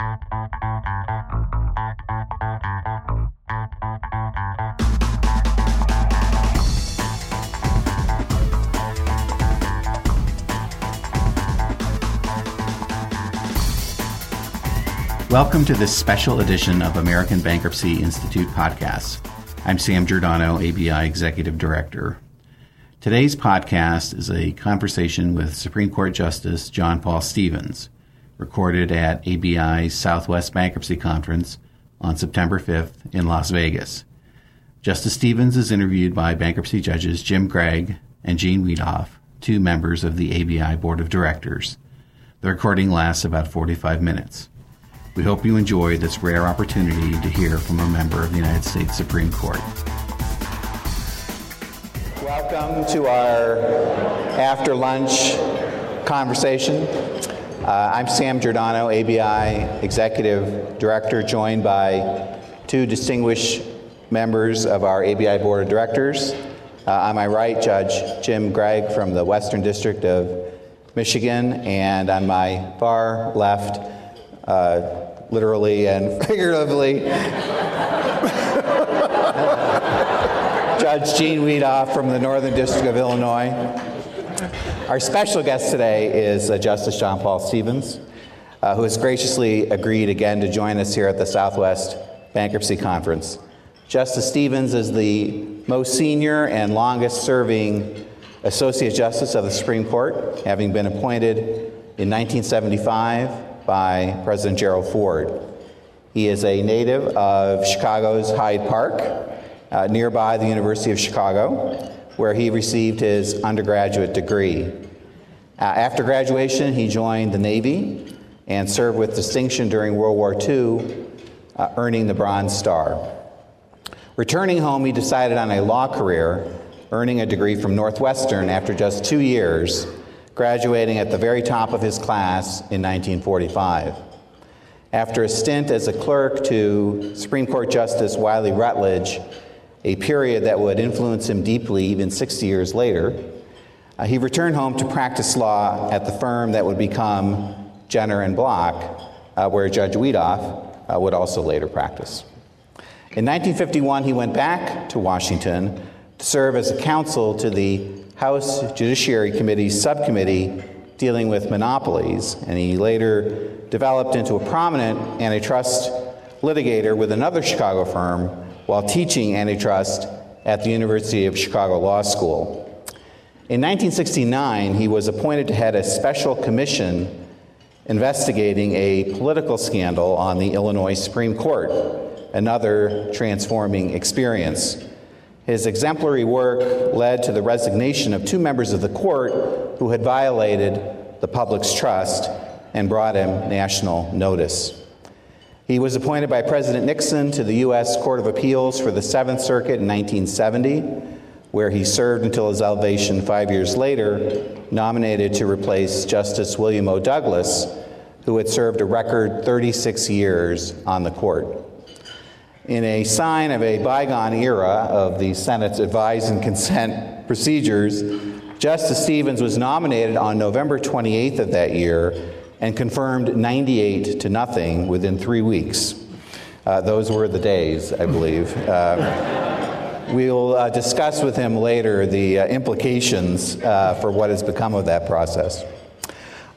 Welcome to this special edition of American Bankruptcy Institute podcasts. I'm Sam Gerdano, ABI Executive Director. Today's podcast is a conversation with Supreme Court Justice John Paul Stevens, recorded at ABI's Southwest Bankruptcy Conference on September 5th in Las Vegas. Justice Stevens is interviewed by bankruptcy judges Jim Gregg and Gene Wedoff, two members of the ABI Board of Directors. The recording lasts about 45 minutes. We hope you enjoy this rare opportunity to hear from a member of the United States Supreme Court. Welcome to our after lunch conversation. Uh, I'm Sam Gerdano, ABI Executive Director, joined by two distinguished members of our ABI Board of Directors. Uh, on my right, Judge Jim Gregg from the Western District of Michigan, and on my far left, uh, literally and figuratively. Judge Gene Wedoff from the Northern District of Illinois. Our special guest today is uh, Justice John Paul Stevens, uh, who has graciously agreed again to join us here at the Southwest Bankruptcy Conference. Justice Stevens is the most senior and longest serving Associate Justice of the Supreme Court, having been appointed in 1975 by President Gerald Ford. He is a native of Chicago's Hyde Park, uh, nearby the University of Chicago, where he received his undergraduate degree. Uh, after graduation, he joined the Navy and served with distinction during World War II, uh, earning the Bronze Star. Returning home, he decided on a law career, earning a degree from Northwestern after just two years graduating at the very top of his class in 1945. After a stint as a clerk to Supreme Court Justice Wiley Rutledge, a period that would influence him deeply even 60 years later, uh, he returned home to practice law at the firm that would become Jenner and Block, uh, where Judge Wedoff uh, would also later practice. In 1951, he went back to Washington to serve as a counsel to the House Judiciary Committee's subcommittee dealing with monopolies, and he later developed into a prominent antitrust litigator with another Chicago firm while teaching antitrust at the University of Chicago Law School. In 1969, he was appointed to head a special commission investigating a political scandal on the Illinois Supreme Court, another transforming experience. His exemplary work led to the resignation of two members of the court who had violated the public's trust and brought him national notice. He was appointed by President Nixon to the U.S. Court of Appeals for the Seventh Circuit in 1970, where he served until his elevation five years later, nominated to replace Justice William O. Douglas, who had served a record 36 years on the court in a sign of a bygone era of the Senate's advise and consent procedures, Justice Stevens was nominated on November 28th of that year and confirmed 98 to nothing within three weeks. Uh, those were the days, I believe. Uh, we'll uh, discuss with him later the uh, implications uh, for what has become of that process.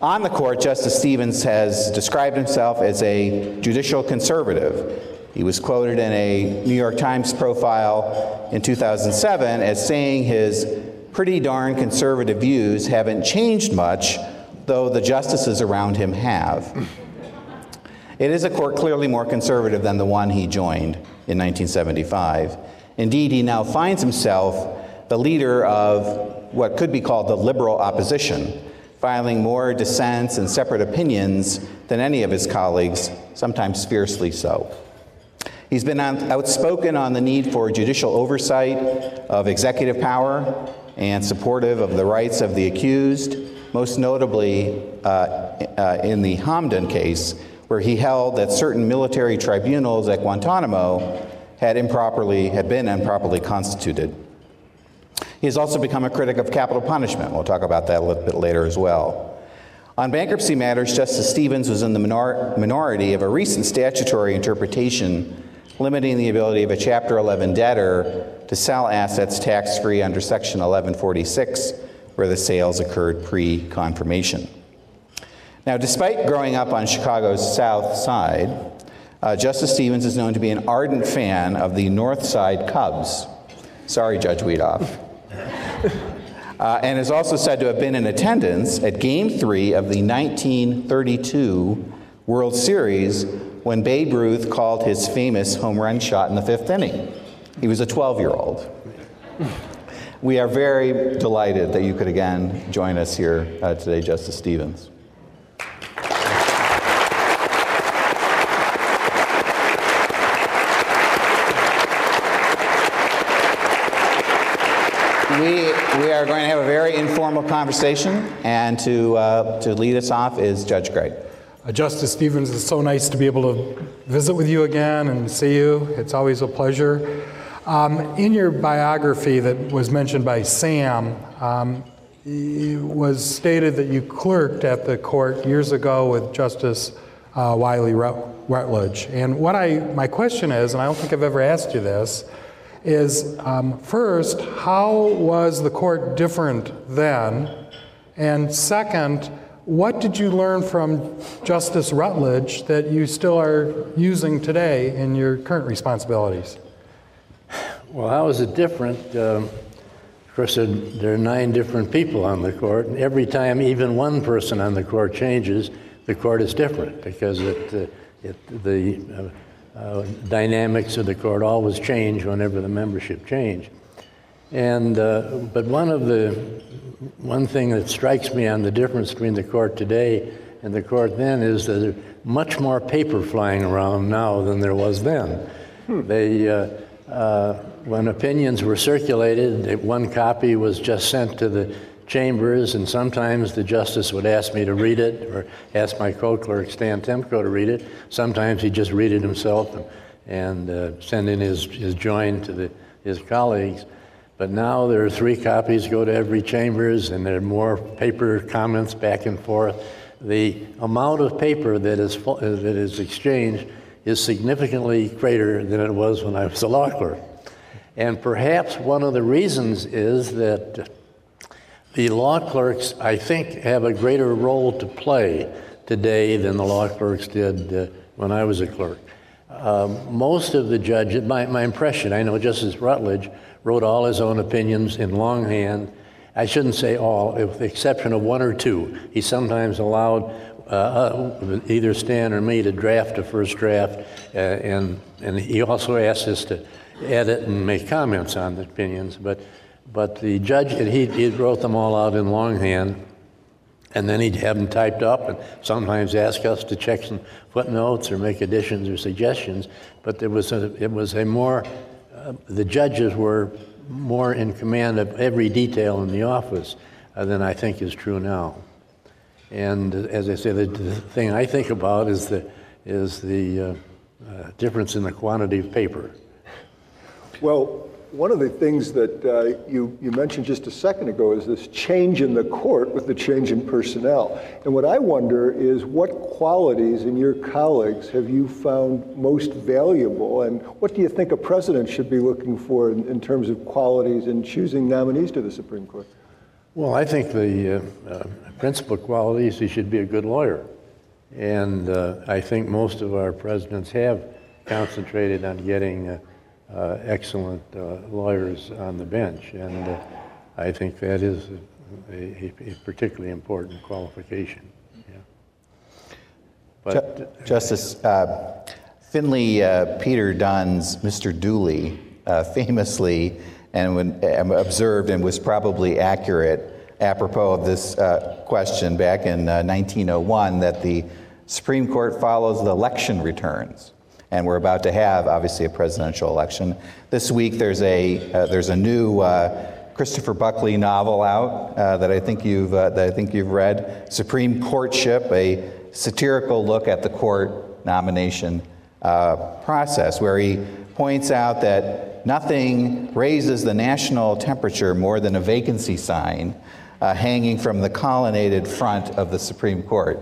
On the court, Justice Stevens has described himself as a judicial conservative he was quoted in a New York Times profile in 2007 as saying his pretty darn conservative views haven't changed much, though the justices around him have. It is a court clearly more conservative than the one he joined in 1975. Indeed, he now finds himself the leader of what could be called the liberal opposition, filing more dissents and separate opinions than any of his colleagues, sometimes fiercely so. He's been outspoken on the need for judicial oversight of executive power and supportive of the rights of the accused, most notably uh, uh, in the Hamdan case, where he held that certain military tribunals at Guantanamo had improperly had been improperly constituted. He has also become a critic of capital punishment. We'll talk about that a little bit later as well. On bankruptcy matters, Justice Stevens was in the minor- minority of a recent statutory interpretation limiting the ability of a Chapter 11 debtor to sell assets tax free under Section 1146 where the sales occurred pre confirmation. Now, despite growing up on Chicago's South Side, uh, Justice Stevens is known to be an ardent fan of the North Side Cubs. Sorry, Judge Wedoff. uh, and is also said to have been in attendance at Game 3 of the 1932 World Series when Babe Ruth called his famous home run shot in the fifth inning. He was a 12 year old. We are very delighted that you could again join us here uh, today, Justice Stevens. We, we are going to have a very informal conversation, and to, uh, to lead us off is Judge Gregg. Uh, Justice Stevens, it's so nice to be able to visit with you again and see you. It's always a pleasure. Um, in your biography that was mentioned by Sam, um, it was stated that you clerked at the court years ago with Justice uh, Wiley Rutledge. And what I, my question is, and I don't think I've ever asked you this, is um, first, how was the court different then? And second, what did you learn from Justice Rutledge that you still are using today in your current responsibilities? Well, how is it different? Um, of course, there, there, are nine different people on the court, and every time even one person on the court changes, the court is different because it, uh, it, the uh, uh, dynamics of the court always change whenever the membership change. And uh, but one of the one thing that strikes me on the difference between the court today and the court then is that there's much more paper flying around now than there was then. Hmm. They uh, when opinions were circulated, one copy was just sent to the chambers, and sometimes the justice would ask me to read it or ask my co-clerk Stan Temko to read it. Sometimes he'd just read it himself and, and uh, send in his, his join to the, his colleagues. But now there are three copies go to every chambers, and there are more paper comments back and forth. The amount of paper that is, that is exchanged is significantly greater than it was when I was a law clerk. And perhaps one of the reasons is that the law clerks, I think, have a greater role to play today than the law clerks did uh, when I was a clerk. Um, most of the judges, my, my impression, I know Justice Rutledge wrote all his own opinions in longhand. I shouldn't say all, with the exception of one or two. He sometimes allowed uh, uh, either Stan or me to draft a first draft, uh, and, and he also asked us to edit and make comments on the opinions. But, but the judge, he, he wrote them all out in longhand, and then he'd have them typed up and sometimes ask us to check some footnotes or make additions or suggestions. But there was a, it was a more the judges were more in command of every detail in the office uh, than I think is true now. And as I say, the, the, thing I think about is the, is the uh, uh difference in the quantity of paper. Well, one of the things that uh, you, you mentioned just a second ago is this change in the court with the change in personnel. And what I wonder is what qualities in your colleagues have you found most valuable, and what do you think a president should be looking for in, in terms of qualities in choosing nominees to the Supreme Court? Well, I think the uh, uh, principal quality is he should be a good lawyer. And uh, I think most of our presidents have concentrated on getting uh, uh, excellent uh, lawyers on the bench, and I think that is a, a, a particularly important qualification. Yeah. But, Justice uh, Finley Peter Dunne's Mr. Dooley famously and when, observed and was probably accurate apropos of this question back in 1901 that the Supreme Court follows the election returns and we're about to have, obviously, a presidential election. This week, there's a uh, there's a new uh, Christopher Buckley novel out uh, that I think you've uh, that I think you've read, Supreme Courtship, a satirical look at the court nomination uh, process, where he points out that nothing raises the national temperature more than a vacancy sign. uh, hanging from the colonnaded front of the Supreme Court.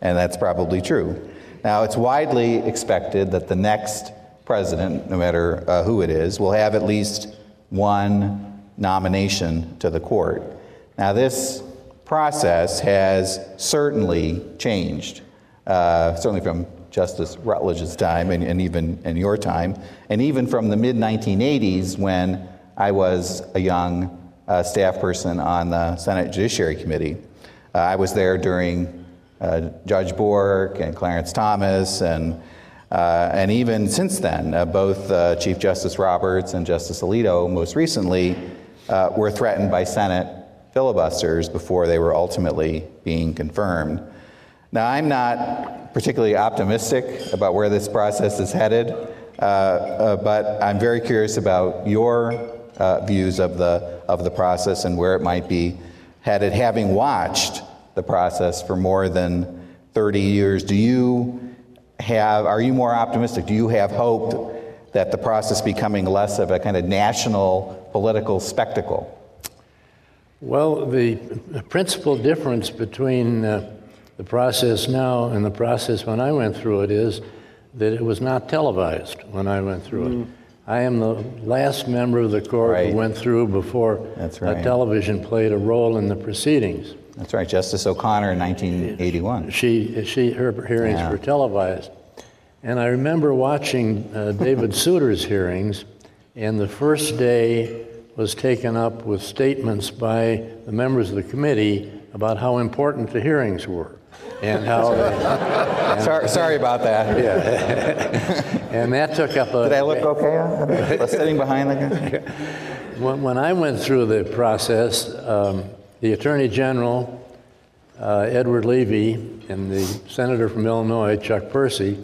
And that's probably true. Now, it's widely expected that the next president, no matter uh, who it is, will have at least one nomination to the court. Now, this process has certainly changed, uh, certainly from Justice Rutledge's time and, and, even in your time, and even from the mid 1980s when I was a young uh, staff person on the Senate Judiciary Committee. Uh, I was there during uh, Judge Bork and Clarence Thomas, and, uh, and even since then, uh, both uh, Chief Justice Roberts and Justice Alito, most recently, were threatened by Senate filibusters before they were ultimately being confirmed. Now, I'm not particularly optimistic about where this process is headed, uh, uh, but I'm very curious about your uh, views of the, of the process and where it might be headed. Having watched the process for more than 30 years, do you have, are you more optimistic? Do you have hope that the process becoming less of a kind of national political spectacle? Well, the principal difference between uh, the process now and the process when I went through it is that it was not televised when I went through mm. it. I am the last member of the court right. who went through before right. television played a role in the proceedings. That's right, Justice O'Connor in 1981. She, she, her hearings yeah. were televised. And I remember watching uh, David Souter's hearings, and the first day was taken up with statements by the members of the committee about how important the hearings were and how. and, sorry, sorry about that. Yeah. and that took up a. Did I look okay? sitting behind the guy. When, when I went through the process, um, the Attorney General, uh, Edward Levi, and the Senator from Illinois, Chuck Percy,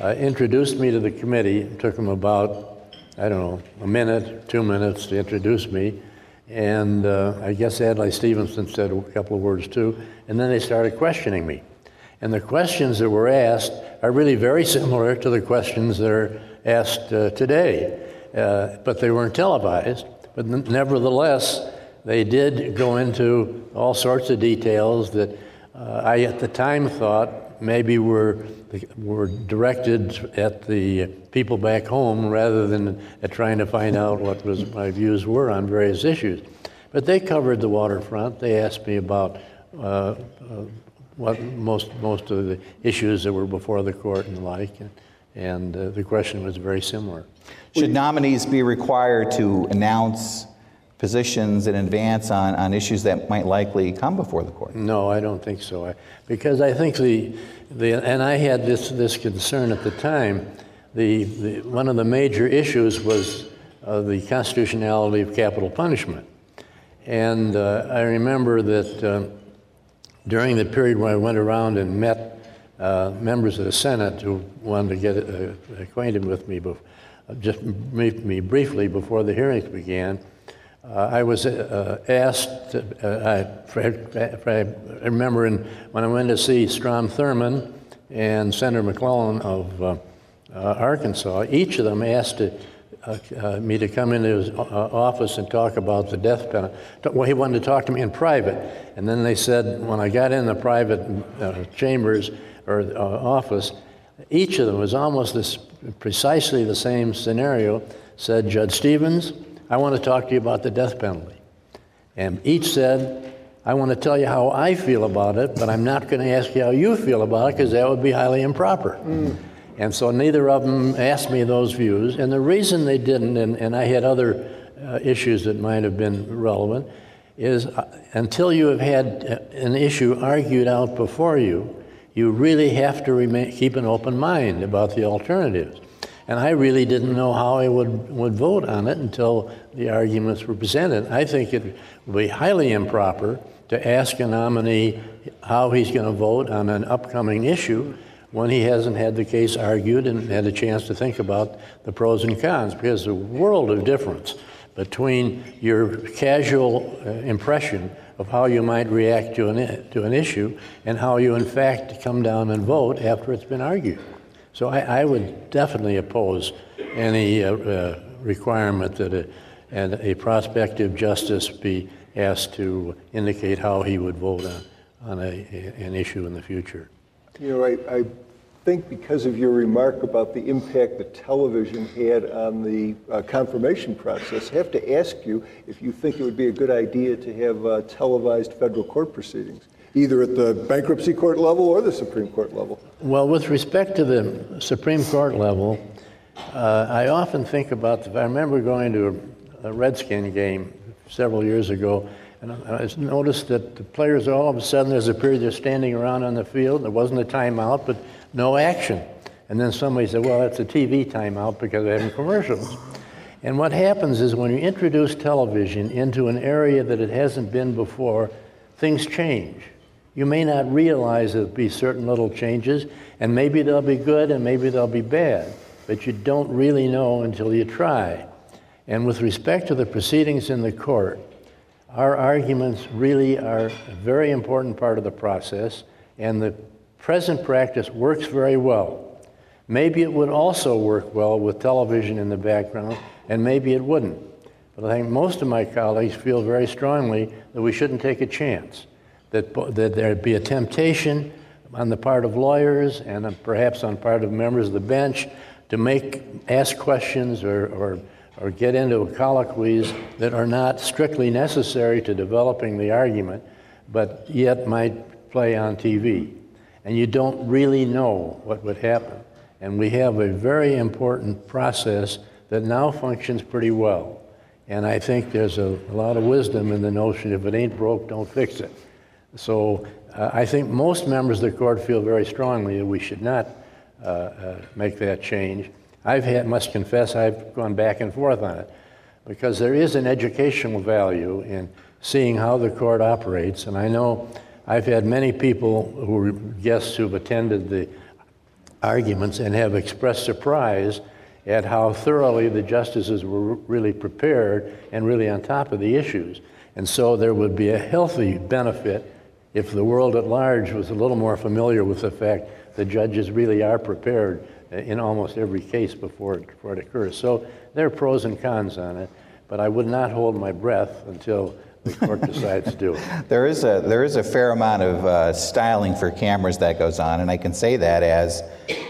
uh, introduced me to the committee. It took them about, I don't know, a minute, two minutes to introduce me. And uh, I guess Adlai Stevenson said a couple of words too. And then they started questioning me. And the questions that were asked are really very similar to the questions that are asked uh, today. Uh, but they weren't televised. But n- nevertheless, they did go into all sorts of details that uh, I at the time thought maybe were, were directed at the people back home rather than at trying to find out what was my views were on various issues. But they covered the waterfront. They asked me about uh, uh, what most most of the issues that were before the court and the like, and, and uh, the question was very similar. Should nominees be required to announce positions in advance on, on issues that might likely come before the court? No, I don't think so. I, because I think the, the and I had this, this concern at the time. The, the one of the major issues was uh, the constitutionality of capital punishment. And uh, I remember that uh, during the period when I went around and met uh, members of the Senate who wanted to get uh, acquainted with me, before, just meet me briefly before the hearings began, uh, I was uh, asked, uh, I, I, remember in, when I went to see Strom Thurmond and Senator McClellan of uh, uh, Arkansas, each of them asked to, uh, me to come into his office and talk about the death penalty. Well, he wanted to talk to me in private. And then they said, when I got in the private chambers or office, each of them was almost this, precisely the same scenario, said, Judge Stevens, I want to talk to you about the death penalty. And each said, I want to tell you how I feel about it, but I'm not going to ask you how you feel about it because that would be highly improper. Mm. And so neither of them asked me those views. And the reason they didn't, and, and I had other uh, issues that might have been relevant, is uh, until you have had uh, an issue argued out before you, you really have to remain, keep an open mind about the alternatives. And I really didn't know how I would, would vote on it until the arguments were presented. I think it would be highly improper to ask a nominee how he's going to vote on an upcoming issue when he hasn't had the case argued and had a chance to think about the pros and cons, because there's a world of difference between your casual uh, impression of how you might react to an, to an issue and how you, in fact, come down and vote after it's been argued. So I, I would definitely oppose any uh, uh, requirement that a, and a prospective justice be asked to indicate how he would vote on, on a, an issue in the future. You know, I, I think because of your remark about the impact that television had on the uh, confirmation process, I have to ask you if you think it would be a good idea to have uh, televised federal court proceedings, either at the bankruptcy court level or the Supreme Court level. Well, with respect to the Supreme Court level, uh, I often think about the, I remember going to a, a Redskin game several years ago, and I noticed that the players all of a sudden there's a period they're standing around on the field. There wasn't a timeout, but no action. And then somebody said, well, that's a TV timeout because they're having commercials. And what happens is when you introduce television into an area that it hasn't been before, things change. You may not realize there'll be certain little changes, and maybe they'll be good and maybe they'll be bad, but you don't really know until you try. And with respect to the proceedings in the court, our arguments really are a very important part of the process, and the present practice works very well. Maybe it would also work well with television in the background, and maybe it wouldn't. But I think most of my colleagues feel very strongly that we shouldn't take a chance, that, that there'd be a temptation on the part of lawyers and perhaps on part of members of the bench to make ask questions or, or or get into colloquies that are not strictly necessary to developing the argument, but yet might play on TV. And you don't really know what would happen. And we have a very important process that now functions pretty well. And I think there's a, a lot of wisdom in the notion if it ain't broke, don't fix it. So uh, I think most members of the court feel very strongly that we should not uh, uh, make that change. I've had, must confess, I've gone back and forth on it because there is an educational value in seeing how the court operates. And I know I've had many people who were guests who've attended the arguments and have expressed surprise at how thoroughly the justices were really prepared and really on top of the issues. And so there would be a healthy benefit if the world at large was a little more familiar with the fact the judges really are prepared in almost every case before it, before it occurs. So there are pros and cons on it, but I would not hold my breath until the court decides to do it. There is a, there is a fair amount of uh, styling for cameras that goes on, and I can say that as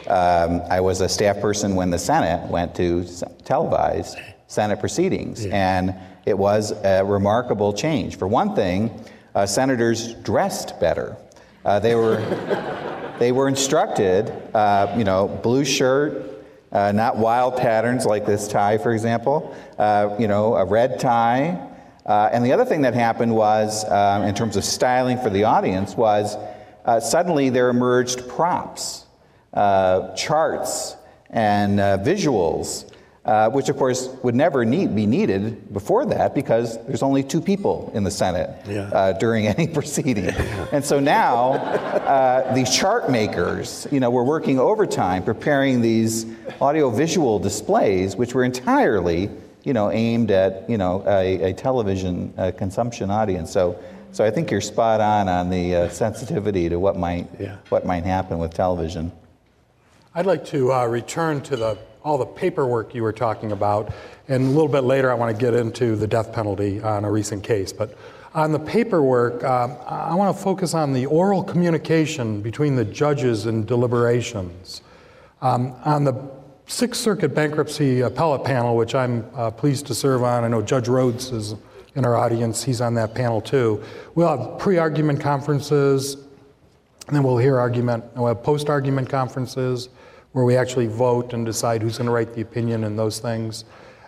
um, I was a staff person when the Senate went to televise Senate proceedings, yeah. and it was a remarkable change. For one thing, uh, senators dressed better. Uh, they were they were instructed, uh, you know, blue shirt, uh, not wild patterns like this tie, for example, uh, you know, a red tie. Uh, and the other thing that happened was, um, in terms of styling for the audience, was uh, suddenly there emerged props, uh, charts, and visuals uh, which of course would never need, be needed before that because there's only two people in the Senate yeah. uh, during any proceeding. and so now uh, these chart makers, you know, were working overtime preparing these audiovisual displays, which were entirely, you know, aimed at, you know, a, a television uh, consumption audience. So, so I think you're spot on on the uh, sensitivity to what might, yeah. what might happen with television. I'd like to uh, return to the all the paperwork you were talking about. And a little bit later, I want to get into the death penalty on a recent case. But on the paperwork, um, I want to focus on the oral communication between the judges and deliberations. Um, on the Sixth Circuit Bankruptcy Appellate Panel, which I'm uh, pleased to serve on, I know Judge Rhodes is in our audience, he's on that panel too. We'll have pre argument conferences, and then we'll hear argument, and we'll have post argument conferences where we actually vote and decide who's going to write the opinion and those things.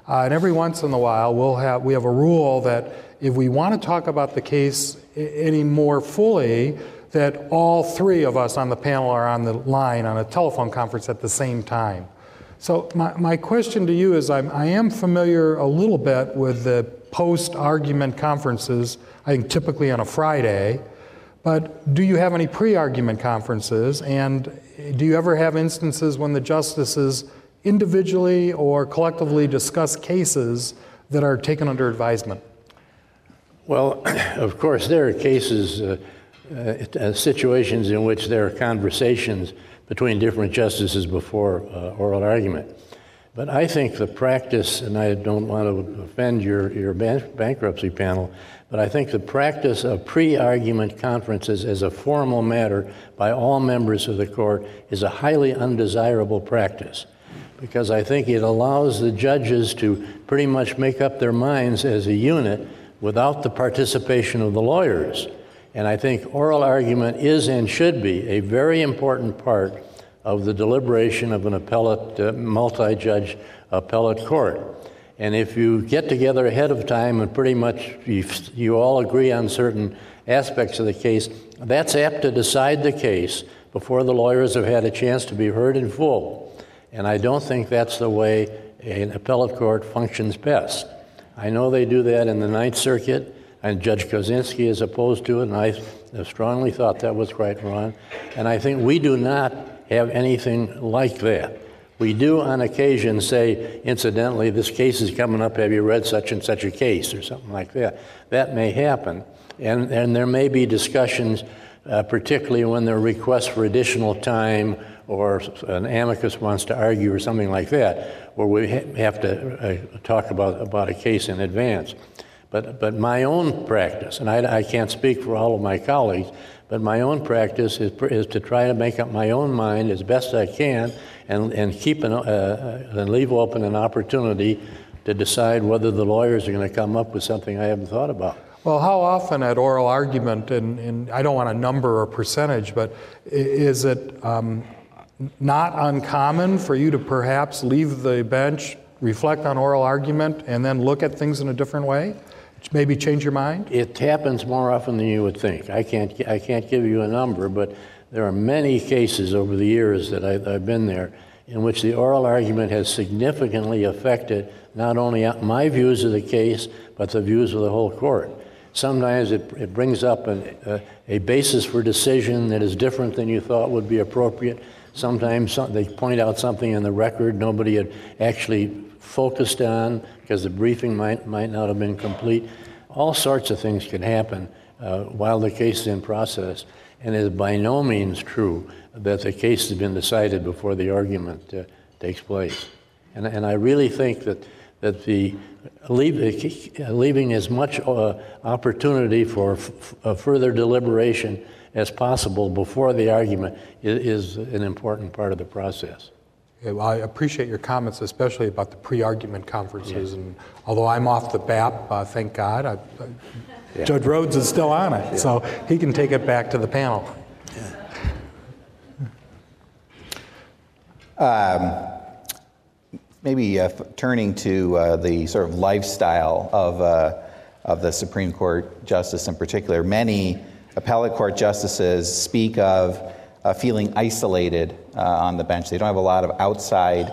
Uh, and every once in a while, we'll have, we have a rule that if we want to talk about the case any more fully, that all three of us on the panel are on the line on a telephone conference at the same time. So, my, my question to you is I'm, I am familiar a little bit with the post argument conferences, I think typically on a Friday. But do you have any pre argument conferences? And do you ever have instances when the justices individually or collectively discuss cases that are taken under advisement? Well, of course, there are cases, uh, uh, situations in which there are conversations between different justices before uh, oral argument. But I think the practice, and I don't want to offend your, your bankruptcy panel, but I think the practice of pre argument conferences as a formal matter by all members of the court is a highly undesirable practice because I think it allows the judges to pretty much make up their minds as a unit without the participation of the lawyers. And I think oral argument is and should be a very important part of the deliberation of an appellate, uh, multi judge appellate court. And if you get together ahead of time and pretty much you, all agree on certain aspects of the case, that's apt to decide the case before the lawyers have had a chance to be heard in full. And I don't think that's the way an appellate court functions best. I know they do that in the Ninth Circuit, and Judge Kozinski is opposed to it, and I strongly thought that was quite wrong. And I think we do not have anything like that. We do on occasion say, incidentally, this case is coming up. Have you read such and such a case or something like that? That may happen. And, and there may be discussions, uh, particularly when there are requests for additional time or an amicus wants to argue or something like that, where we ha- have to uh, talk about, about a case in advance. But, but my own practice, and I, I can't speak for all of my colleagues, but my own practice is, is to try to make up my own mind as best I can and, and keep an, uh, uh, and leave open an opportunity to decide whether the lawyers are going to come up with something I haven't thought about. Well, how often at oral argument, and, and I don't want a number or percentage, but is it um, not uncommon for you to perhaps leave the bench, reflect on oral argument, and then look at things in a different way? Maybe change your mind? It happens more often than you would think. I can't, I can't give you a number, but there are many cases over the years that I, I've been there in which the oral argument has significantly affected not only my views of the case, but the views of the whole court. Sometimes it, it brings up an, uh, a basis for decision that is different than you thought would be appropriate. Sometimes some, they point out something in the record nobody had actually focused on because the briefing might, might not have been complete. All sorts of things can happen uh, while the case is in process, and it is by no means true that the case has been decided before the argument uh, takes place. And, and I really think that, that the leave, uh, leaving as much uh, opportunity for further deliberation as possible before the argument is, is an important part of the process. Well, I appreciate your comments, especially about the pre-argument conferences. And although I'm off the BAP, uh, thank God, I, I, yeah. Judge Rhodes is still on it, yeah. so he can take it back to the panel. Um, maybe uh, turning to uh, the sort of lifestyle of, uh, of the Supreme Court justice in particular, many appellate court justices speak of uh, feeling isolated uh, on the bench. They don't have a lot of outside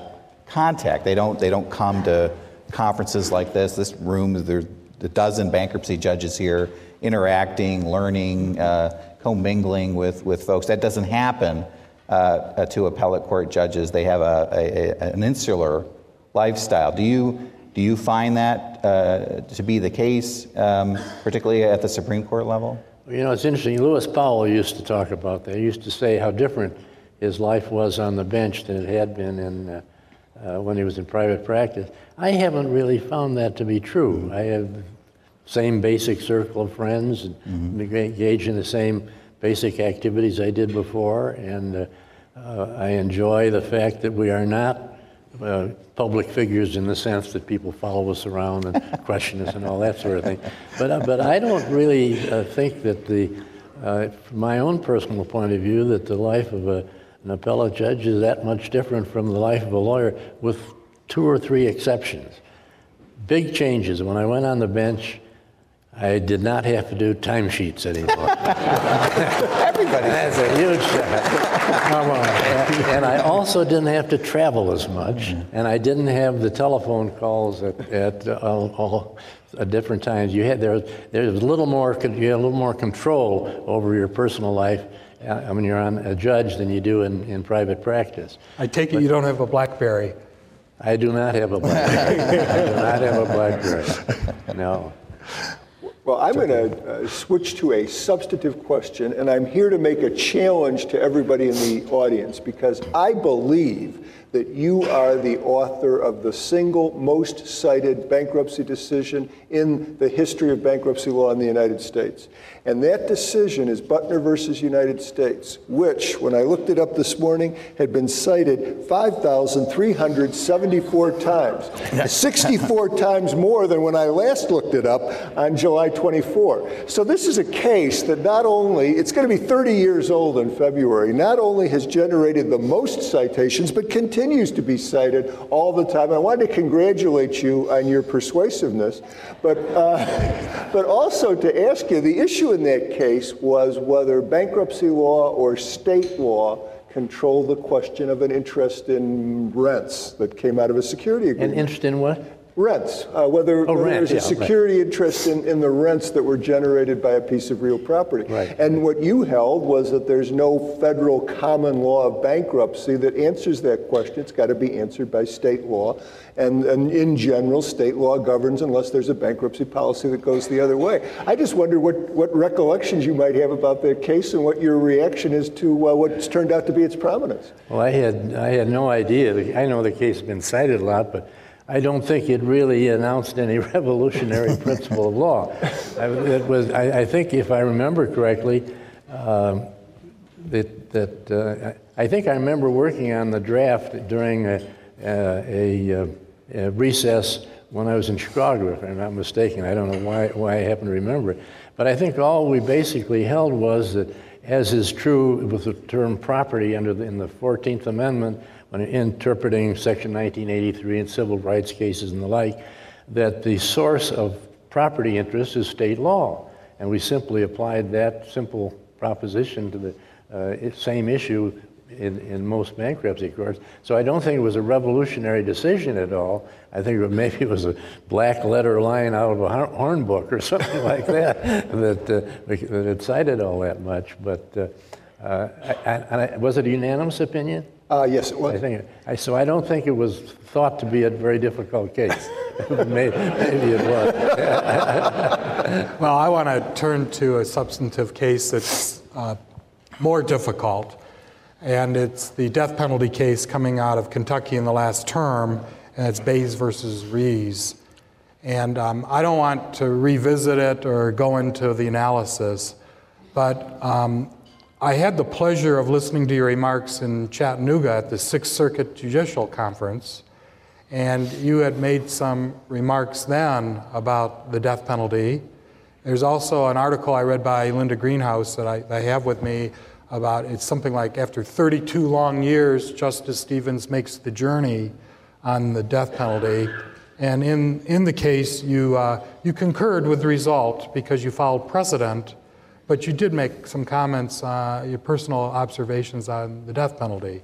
contact. They don't, they don't come to conferences like this. This room, there's a dozen bankruptcy judges here interacting, learning, uh, commingling with, with folks. That doesn't happen uh, to appellate court judges. They have a, a, a, an insular lifestyle. Do you, do you find that uh, to be the case, um, particularly at the Supreme Court level? You know, it's interesting. Lewis Powell used to talk about that. He used to say how different his life was on the bench than it had been in, uh, uh, when he was in private practice. I haven't really found that to be true. I have the same basic circle of friends and mm-hmm. engage in the same basic activities I did before, and uh, uh I enjoy the fact that we are not uh, public figures in the sense that people follow us around and question us and all that sort of thing. But, uh, but I don't really uh, think that the, uh, from my own personal point of view, that the life of a, an appellate judge is that much different from the life of a lawyer, with two or three exceptions. Big changes. When I went on the bench, I did not have to do timesheets anymore. Everybody. That's a huge Come on. And I also didn't have to travel as much, and I didn't have the telephone calls at, at uh, all, at different times. You had there, there was a little more you had a little more control over your personal life uh, when you're on a judge than you do in, in private practice. I take it you don't have a BlackBerry. I do not have a BlackBerry. I do not have a BlackBerry. No. Well, I'm going to uh, switch to a substantive question, and I'm here to make a challenge to everybody in the audience because I believe that you are the author of the single most cited bankruptcy decision in the history of bankruptcy law in the United States. And that decision is Butner versus United States, which, when I looked it up this morning, had been cited 5,374 times, 64 times more than when I last looked it up on July 24. So this is a case that not only, it's going to be 30 years old in February, not only has generated the most citations, but continues to be cited all the time. I wanted to congratulate you on your persuasiveness, but, uh, but also to ask you the issue in that case was whether bankruptcy law or state law control the question of an interest in rents that came out of a security agreement. An interest in what? Rents, uh, whether, Oh, whether rent, there's a yeah, right. security interest in, in the rents that were generated by a piece of real property. Right. And what you held was that there's no federal common law of bankruptcy that answers that question. It's got to be answered by state law. And, and in general, state law governs unless there's a bankruptcy policy that goes the other way. I just wonder what, what recollections you might have about that case and what your reaction is to uh, what's turned out to be its prominence. Well, I had, I had no idea. I know the case has been cited a lot, but I don't think it really announced any revolutionary principle of law. I, it was, I, I think, if I remember correctly, um, that, that uh, I think I remember working on the draft during a, a, a, a recess when I was in Chicago, if I'm not mistaken. I don't know why, why I happen to remember it. But I think all we basically held was that, as is true with the term property under the, in the 14th Amendment, when interpreting Section 1983 and civil rights cases and the like, that the source of property interest is state law. And we simply applied that simple proposition to the uh, same issue in, in most bankruptcy courts. So I don't think it was a revolutionary decision at all. I think maybe it was a black letter line out of a hor- horn book or something like that that, uh, that it cited all that much. But uh, uh, I, I- was it a unanimous opinion? Uh, yes, it was. I think, I, so I don't think it was thought to be a very difficult case. maybe, maybe it was. Well, I want to turn to a substantive case that's uh, more difficult, and it's the death penalty case coming out of Kentucky in the last term, and it's Baze versus Rees. And um, I don't want to revisit it or go into the analysis, but um, I had the pleasure of listening to your remarks in Chattanooga at the Sixth Circuit Judicial Conference. And you had made some remarks then about the death penalty. There's also an article I read by Linda Greenhouse that I, I have with me about it's something like after 32 long years, Justice Stevens makes the journey on the death penalty. And in, in the case, you, uh, you concurred with the result because you followed precedent, but you did make some comments, uh, your personal observations on the death penalty.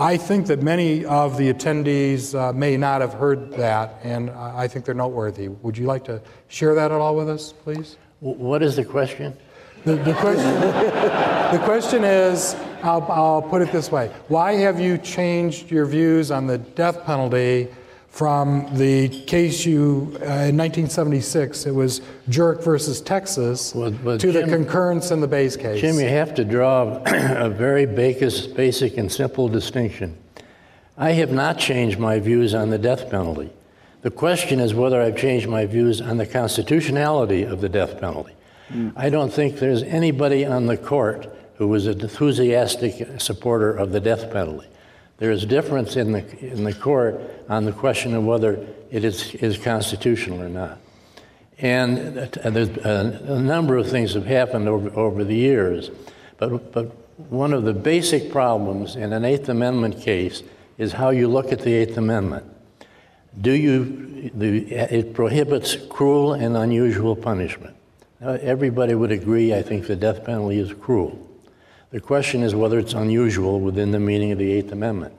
I think that many of the attendees uh, may not have heard that, and I think they're noteworthy. Would you like to share that at all with us, please? What is the question? The, the, question, the question is I'll, I'll put it this way Why have you changed your views on the death penalty from the case you, uh, in 1976, it was Jurek versus Texas, Well, well, to the concurrence in the Baze case? Jim, you have to draw a very basic, basic and simple distinction. I have not changed my views on the death penalty. The question is whether I've changed my views on the constitutionality of the death penalty. I don't think there's anybody on the court who was an enthusiastic supporter of the death penalty. There is difference in the, in the court on the question of whether it is, is constitutional or not. And uh, there's a, a number of things have happened over, over the years. But, but one of the basic problems in an Eighth Amendment case is how you look at the Eighth Amendment. Do you, the, it prohibits cruel and unusual punishment. Now, everybody would agree, I think the death penalty is cruel. The question is whether it's unusual within the meaning of the Eighth Amendment.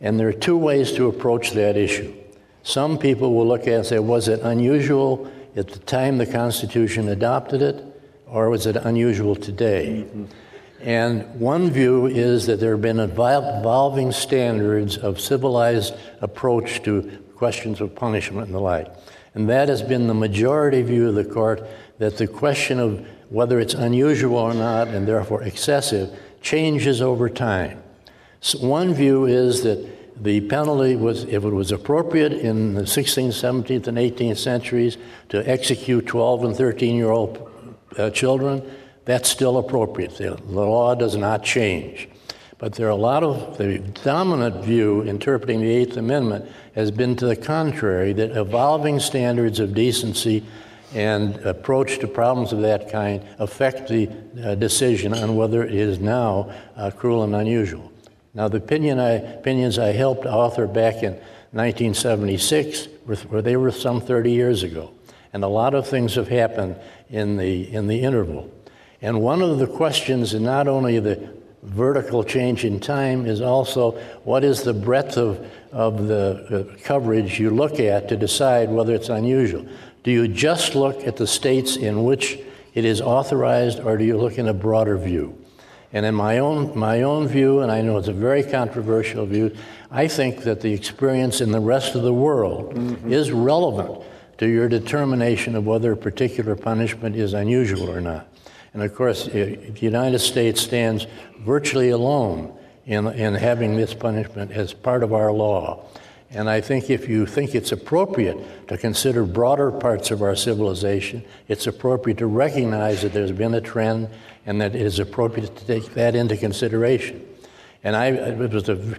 And there are two ways to approach that issue. Some people will look at it and say, was it unusual at the time the Constitution adopted it, or was it unusual today? And one view is that there have been evolving standards of civilized approach to questions of punishment and the like. And that has been the majority view of the court that the question of whether it's unusual or not, and therefore excessive, changes over time. So one view is that the penalty was, if it was appropriate in the 16th, 17th, and 18th centuries to execute 12 and 13 year old uh, children, that's still appropriate. The, the law does not change. But there are a lot of the dominant view interpreting the Eighth Amendment has been to the contrary that evolving standards of decency and approach to problems of that kind affect the uh, decision on whether it is now uh, cruel and unusual. Now, the opinion I, opinions I helped author back in 1976 were, they were some 30 years ago, and a lot of things have happened in the in the interval. And one of the questions is not only the vertical change in time is also what is the breadth of, of the uh, coverage you look at to decide whether it's unusual. Do you just look at the states in which it is authorized, or do you look in a broader view? And in my own, my own view, and I know it's a very controversial view, I think that the experience in the rest of the world mm-hmm. is relevant to your determination of whether a particular punishment is unusual or not. And of course, the United States stands virtually alone in, in having this punishment as part of our law. And I think if you think it's appropriate to consider broader parts of our civilization, it's appropriate to recognize that there's been a trend and that it is appropriate to take that into consideration. And I, it was a,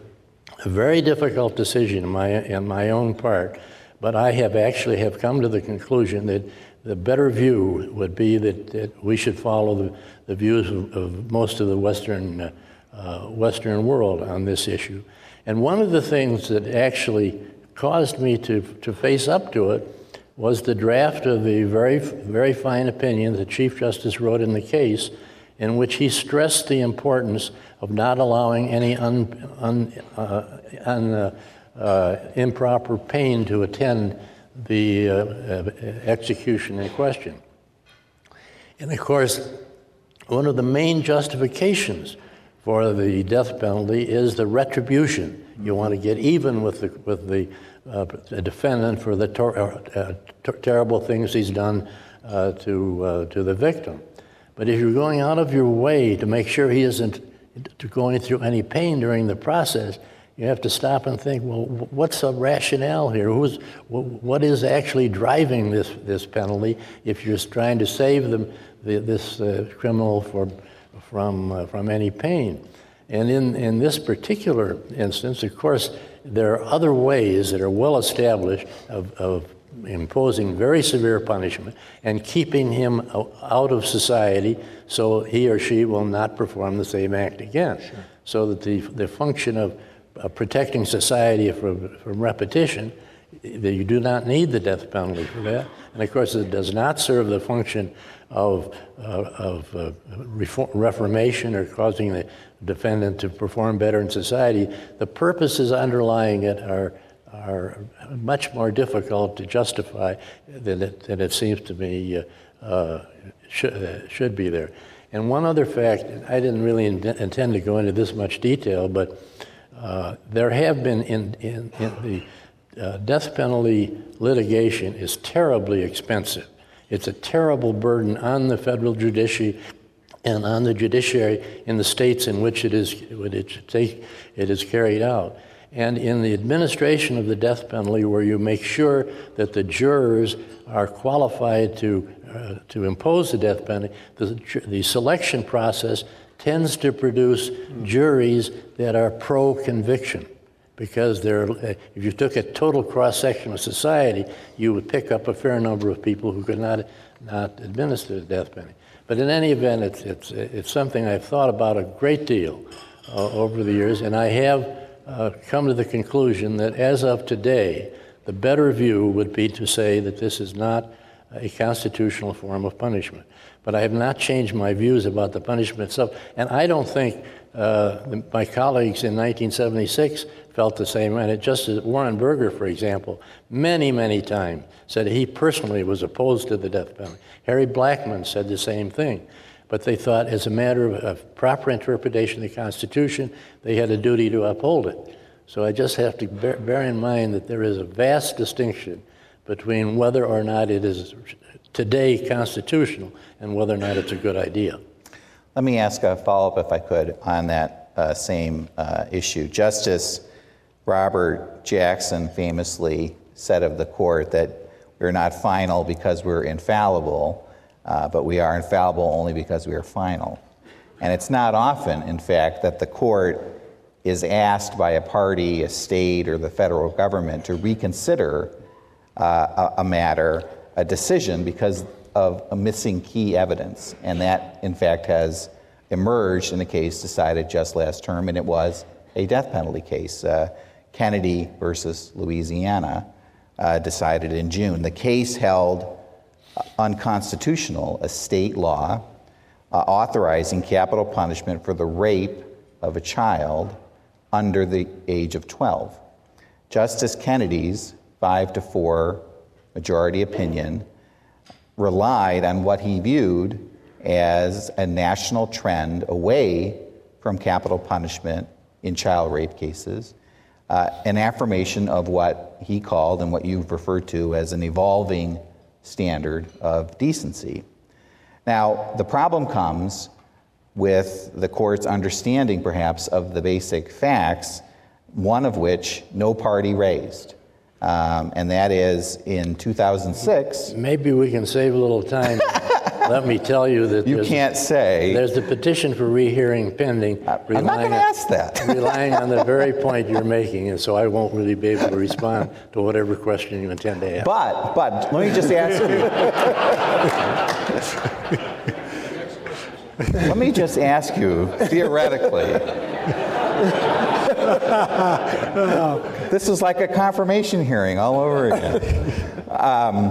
a very difficult decision in my, in my own part, but I have actually have come to the conclusion that the better view would be that, that we should follow the, the views of, of, most of the Western, uh, Western world on this issue. And one of the things that actually caused me to, to face up to it was the draft of the very, very fine opinion the Chief Justice wrote in the case, in which he stressed the importance of not allowing any un, un, uh, un, uh, uh improper pain to attend the uh, execution in question. And of course, one of the main justifications for the death penalty is the retribution. You want to get even with the, with the, uh, defendant for the uh, ter- terrible things he's done uh, to, uh, to the victim. But if you're going out of your way to make sure he isn't going through any pain during the process, you have to stop and think, well, what's the rationale here? Who's, what is actually driving this, this penalty if you're trying to save them, the, this uh, criminal for, from, uh, from any pain? And in, in this particular instance, of course, there are other ways that are well established of, of imposing very severe punishment and keeping him out of society so he or she will not perform the same act again. Sure. So that the, the function of uh, protecting society from, from repetition, you do not need the death penalty for that. And of course, it does not serve the function of, uh, of uh, reform, reformation or causing the defendant to perform better in society. The purposes underlying it are, are much more difficult to justify than it, than it seems to me uh, uh should, uh, should be there. And one other fact, I didn't really in- intend to go into this much detail, but uh, there have been in, in, in the uh, death penalty litigation is terribly expensive. It's a terrible burden on the federal judiciary and on the judiciary in the states in which it is, it is carried out. And in the administration of the death penalty, where you make sure that the jurors are qualified to, uh, to impose the death penalty, the, the selection process tends to produce juries that are pro conviction because they're, if you took a total cross section of society, you would pick up a fair number of people who could not, not administer the death penalty. But in any event, it's, it's, it's something I've thought about a great deal uh, over the years, and I have uh, come to the conclusion that as of today, the better view would be to say that this is not a constitutional form of punishment. But I have not changed my views about the punishment itself. And I don't think uh, my colleagues in 1976 felt the same way. And Justice Warren Burger, for example, many, many times said he personally was opposed to the death penalty. Harry Blackmun said the same thing. But they thought, as a matter of, of proper interpretation of the Constitution, they had a duty to uphold it. So I just have to bear, bear in mind that there is a vast distinction between whether or not it is today constitutional and whether or not it's a good idea. Let me ask a follow up, if I could, on that uh, same uh, issue. Justice Robert Jackson famously said of the court that we're not final because we're infallible, uh, but we are infallible only because we are final. And it's not often, in fact, that the court is asked by a party, a state, or the federal government to reconsider uh, a, a matter, a decision, because of a missing key evidence. And that, in fact, has emerged in a case decided just last term, and it was a death penalty case uh, Kennedy versus Louisiana, uh, decided in June. The case held unconstitutional a state law uh, authorizing capital punishment for the rape of a child under the age of 12. Justice Kennedy's 5 to 4 majority opinion relied on what he viewed as a national trend away from capital punishment in child rape cases, uh, an affirmation of what he called and what you've referred to as an evolving standard of decency. Now, the problem comes with the court's understanding, perhaps, of the basic facts, one of which no party raised. Um, and that is in 2006. Maybe we can save a little time. Let me tell you that you can't say. There's a petition for rehearing pending. I'm not going to ask that. relying on the very point you're making, and so I won't really be able to respond to whatever question you intend to ask. But, but let me just ask you. let me just ask you theoretically. this is like a confirmation hearing all over again. Um,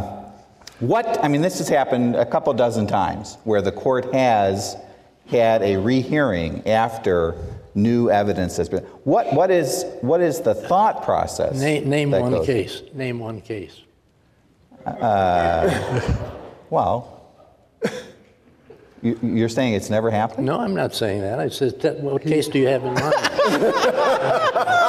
what, I mean, this has happened a couple dozen times where the court has had a rehearing after new evidence has been. What, what, is, what is the thought process? Name, name one goes? case. Name one case. Uh, well, you, are saying it's never happened? No, I'm not saying that. I said, that, what case do you have in mind?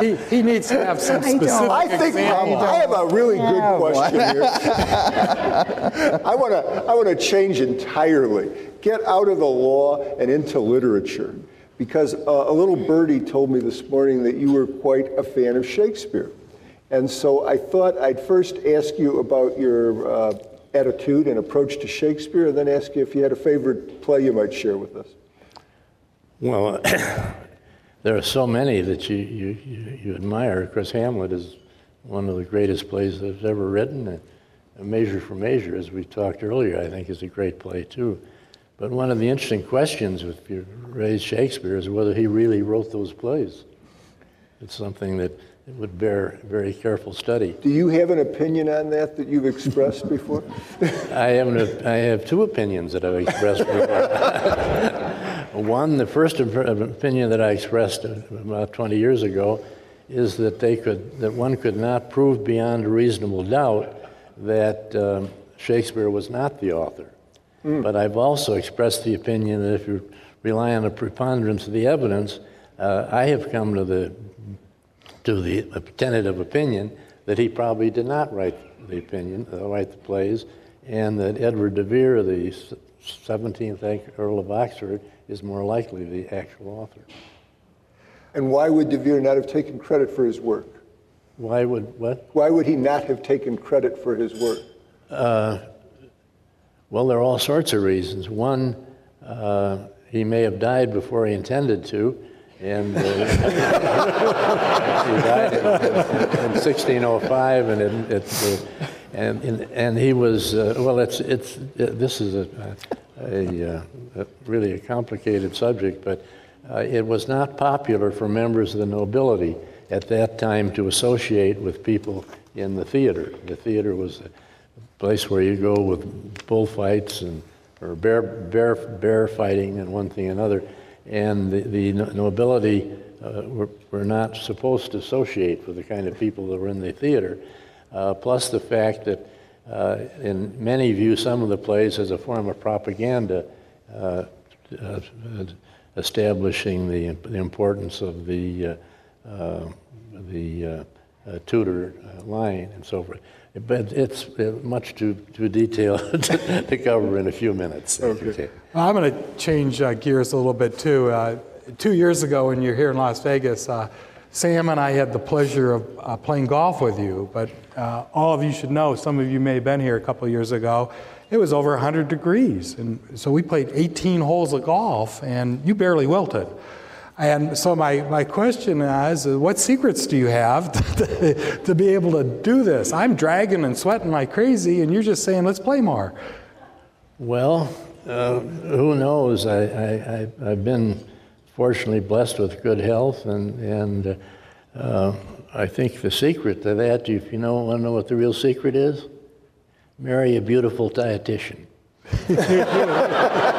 he, he needs to have some specific I think example. I have a really good question here. I want to I want to change entirely. Get out of the law and into literature. Because uh, a little birdie told me this morning that you were quite a fan of Shakespeare. And so I thought I'd first ask you about your uh, attitude and approach to Shakespeare, and then ask you if you had a favorite play you might share with us. Well, there are so many that you, you, you, you admire. Of course, Hamlet is one of the greatest plays that's ever written. And Measure for Measure, as we talked earlier, I think is a great play too. But one of the interesting questions if you raise Shakespeare is whether he really wrote those plays. It's something that would bear very careful study. Do you have an opinion on that that you've expressed before? I have, an, I have two opinions that I've expressed before. One, the first opinion that I expressed about 20 years ago is that they could, that one could not prove beyond a reasonable doubt that um, Shakespeare was not the author. Mm. But I've also expressed the opinion that if you rely on the preponderance of the evidence, uh, I have come to the to the tentative opinion that he probably did not write the opinion, uh, write the plays, and that Edward de Vere, the 17th Earl of Oxford, is more likely the actual author. And why would De Vere not have taken credit for his work? Why would what? Why would he not have taken credit for his work? Uh, well, there are all sorts of reasons. One, uh, he may have died before he intended to, and uh, he died in, in, in 1605, and it, it, uh, and, and, and he was uh, well. It's it's it, this is a, a, uh, a, really a complicated subject, but uh, it was not popular for members of the nobility at that time to associate with people in the theater. The theater was a place where you go with bullfights and or bear bear bear fighting and one thing and another, and the, the nobility uh, were, were not supposed to associate with the kind of people that were in the theater. Uh, plus the fact that uh, in many view some of the plays as a form of propaganda, uh, uh establishing the, the, importance of the, the Tudor line and so forth. But it's much too, too detailed to cover in a few minutes. Okay. Well, I'm going to change gears a little bit too. two years ago, when you're here in Las Vegas, Sam and I had the pleasure of uh, playing golf with you, but uh, all of you should know, some of you may have been here a couple of years ago, it was over 100 degrees. And so we played 18 holes of golf, and you barely wilted. And so my, my question is, what secrets do you have to, to be able to do this? I'm dragging and sweating like crazy, and you're just saying, let's play more. Well, uh, who knows? I, I, I've been fortunately blessed with good health, and, and uh, I think the secret to that, if you know, want to know what the real secret is, marry a beautiful dietitian.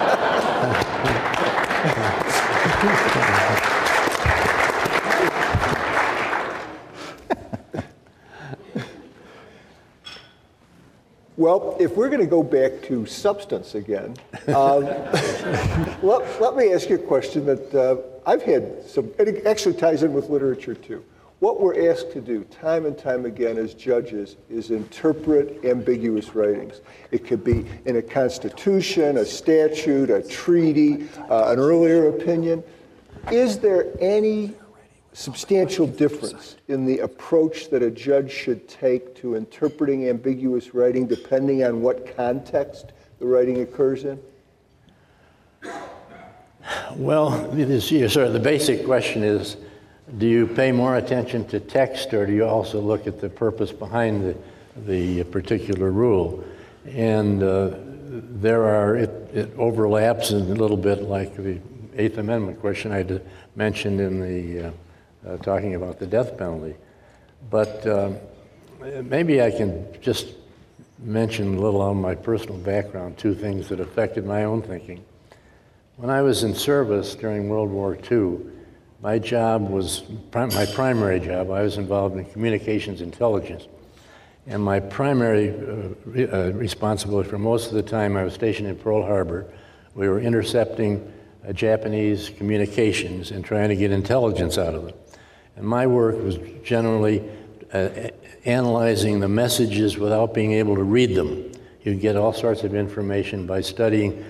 Well, if we're going to go back to substance again, um, let, let, me ask you a question that uh, I've had some, and it actually ties in with literature too. What we're asked to do time and time again as judges is interpret ambiguous writings. It could be in a constitution, a statute, a treaty, uh, an earlier opinion. Is there any substantial difference in the approach that a judge should take to interpreting ambiguous writing depending on what context the writing occurs in? Well, of the basic question is do you pay more attention to text or do you also look at the purpose behind the, the particular rule? And uh, there are, it, it overlaps a little bit like the Eighth Amendment question I mentioned in the uh, uh, talking about the death penalty. But um, maybe I can just mention a little on my personal background, two things that affected my own thinking. When I was in service during World War II, my job was my primary job. I was involved in communications intelligence. And my primary uh, uh, responsibility for most of the time I was stationed in Pearl Harbor, we were intercepting uh, Japanese communications and trying to get intelligence out of them. And my work was generally uh, analyzing the messages without being able to read them. You get all sorts of information by studying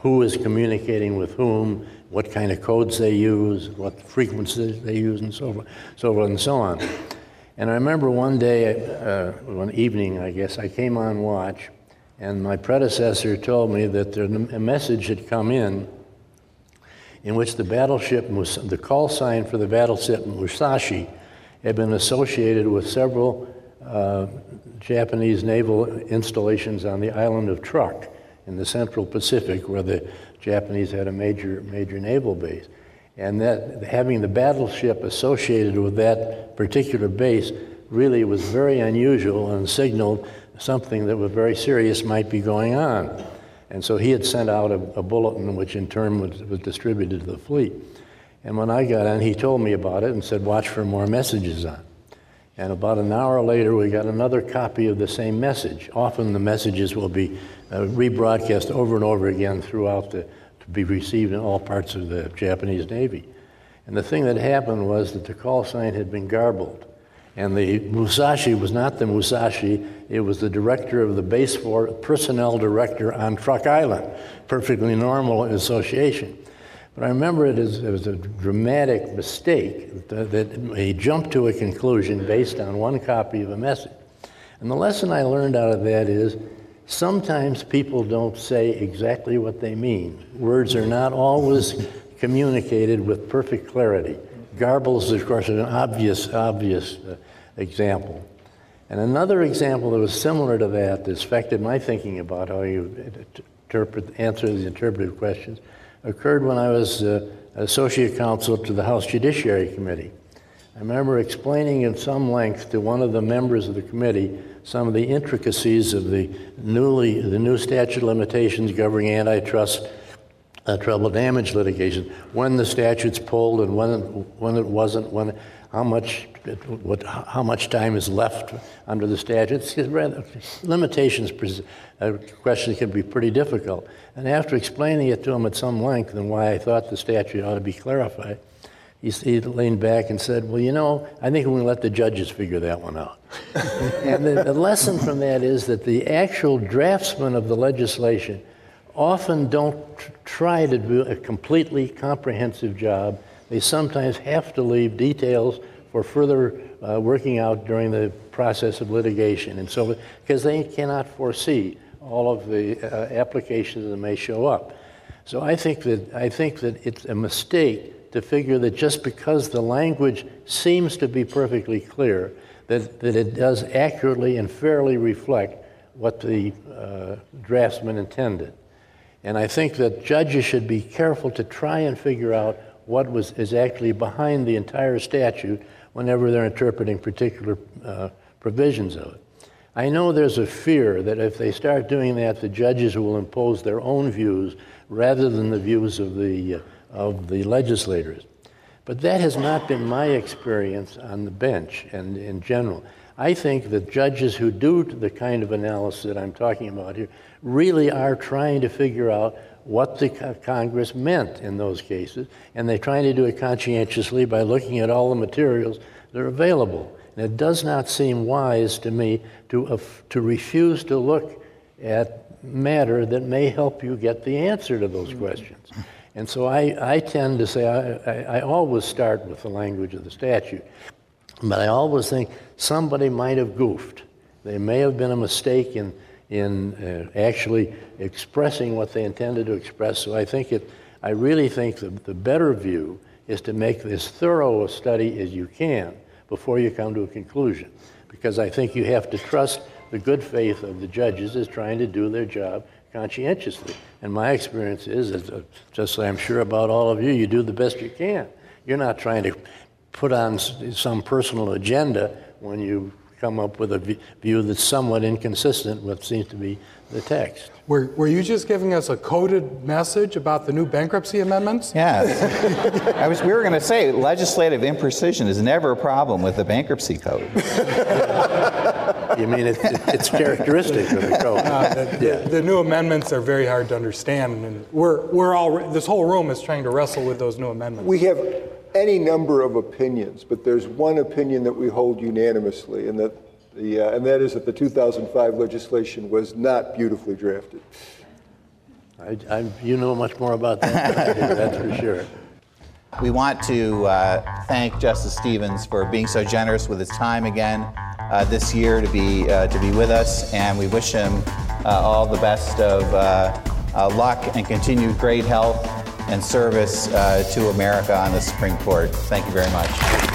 who is communicating with whom, what kind of codes they use, what frequencies they use, and so forth, so forth and so on. And I remember one day, uh, one evening, I guess, I came on watch, and my predecessor told me that there, a message had come in in which the battleship, the call sign for the battleship Musashi had been associated with several uh, Japanese naval installations on the island of Truk in the central Pacific, where the Japanese had a major, major naval base. And that having the battleship associated with that particular base really was very unusual and signaled something that was very serious might be going on. And so he had sent out a, a bulletin, which in turn was, was, distributed to the fleet. And when I got on, he told me about it and said, watch for more messages on. And about an hour later, we got another copy of the same message. Often the messages will be uh, rebroadcast over and over again throughout the, to be received in all parts of the Japanese Navy. And the thing that happened was that the call sign had been garbled. And the Musashi was not the Musashi, it was the director of the base force, personnel director on Truk Island. Perfectly normal association. But I remember it as it was a dramatic mistake that, that he jumped to a conclusion based on one copy of a message. And the lesson I learned out of that is sometimes people don't say exactly what they mean. Words are not always communicated with perfect clarity. Garbles, is, of course, an obvious, obvious uh, example. And another example that was similar to that that affected my thinking about how you interpret, answer the interpretive questions occurred when I was uh, associate counsel to the House Judiciary Committee. I remember explaining in some length to one of the members of the committee some of the intricacies of the newly the new statute limitations governing antitrust uh, treble damage litigation, when the statute's pulled and when when it wasn't, when how much what, how much time is left under the statute. Rather, limitations uh, questions can be pretty difficult. And after explaining it to him at some length and why I thought the statute ought to be clarified, he, he leaned back and said, Well, you know, I think we're going to let the judges figure that one out. and the, the lesson from that is that the actual draftsman of the legislation often don't try to do a completely comprehensive job. They sometimes have to leave details for further uh, working out during the process of litigation. And so, because they cannot foresee all of the uh, applications that may show up. So I think that I think that it's a mistake to figure that just because the language seems to be perfectly clear, that, that it does accurately and fairly reflect what the uh, draftsman intended. And I think that judges should be careful to try and figure out what was, is actually behind the entire statute whenever they're interpreting particular uh, provisions of it. I know there's a fear that if they start doing that, the judges will impose their own views rather than the views of the, uh, of the legislators. But that has not been my experience on the bench and in general. I think that judges who do the kind of analysis that I'm talking about here really are trying to figure out what the Congress meant in those cases, and they're trying to do it conscientiously by looking at all the materials that are available. And it does not seem wise to me to, uh, to refuse to look at matter that may help you get the answer to those questions. And so I, I tend to say I, I, I always start with the language of the statute, but I always think somebody might have goofed. There may have been a mistake in in uh, actually expressing what they intended to express. So I think it, I really think the, the better view is to make as thorough a study as you can before you come to a conclusion. Because I think you have to trust the good faith of the judges as trying to do their job conscientiously. And my experience is, just I'm sure about all of you, you do the best you can. You're not trying to put on some personal agenda when you come up with a view that's somewhat inconsistent with what seems to be the text. Were, were you just giving us a coded message about the new bankruptcy amendments? Yes. I was, we were going to say legislative imprecision is never a problem with the bankruptcy code. you mean it, it, it's characteristic of the code? Uh, the, yeah. the, the, new amendments are very hard to understand, and we're, we're all, this whole room is trying to wrestle with those new amendments. We have any number of opinions, but there's one opinion that we hold unanimously, and that the uh, and that is that the 2005 legislation was not beautifully drafted. I, I, you know much more about that, that's for sure. We want to uh, thank Justice Stevens for being so generous with his time again uh, this year to be uh, to be with us, and we wish him uh, all the best of uh, luck and continued great health and service uh, to America on the Supreme Court. Thank you very much.